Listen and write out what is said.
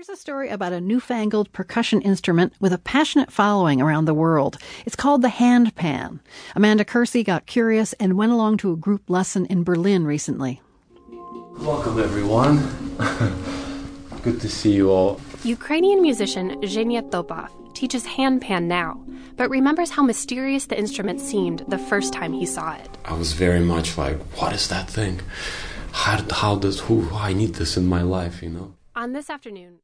Here's a story about a newfangled percussion instrument with a passionate following around the world. It's called the handpan. Amanda Kersey got curious and went along to a group lesson in Berlin recently. Welcome, everyone. Good to see you all. Ukrainian musician Zhenya Topov teaches handpan now, but remembers how mysterious the instrument seemed the first time he saw it. I was very much like, what is that thing? How, how does, who, I need this in my life, you know? On this afternoon,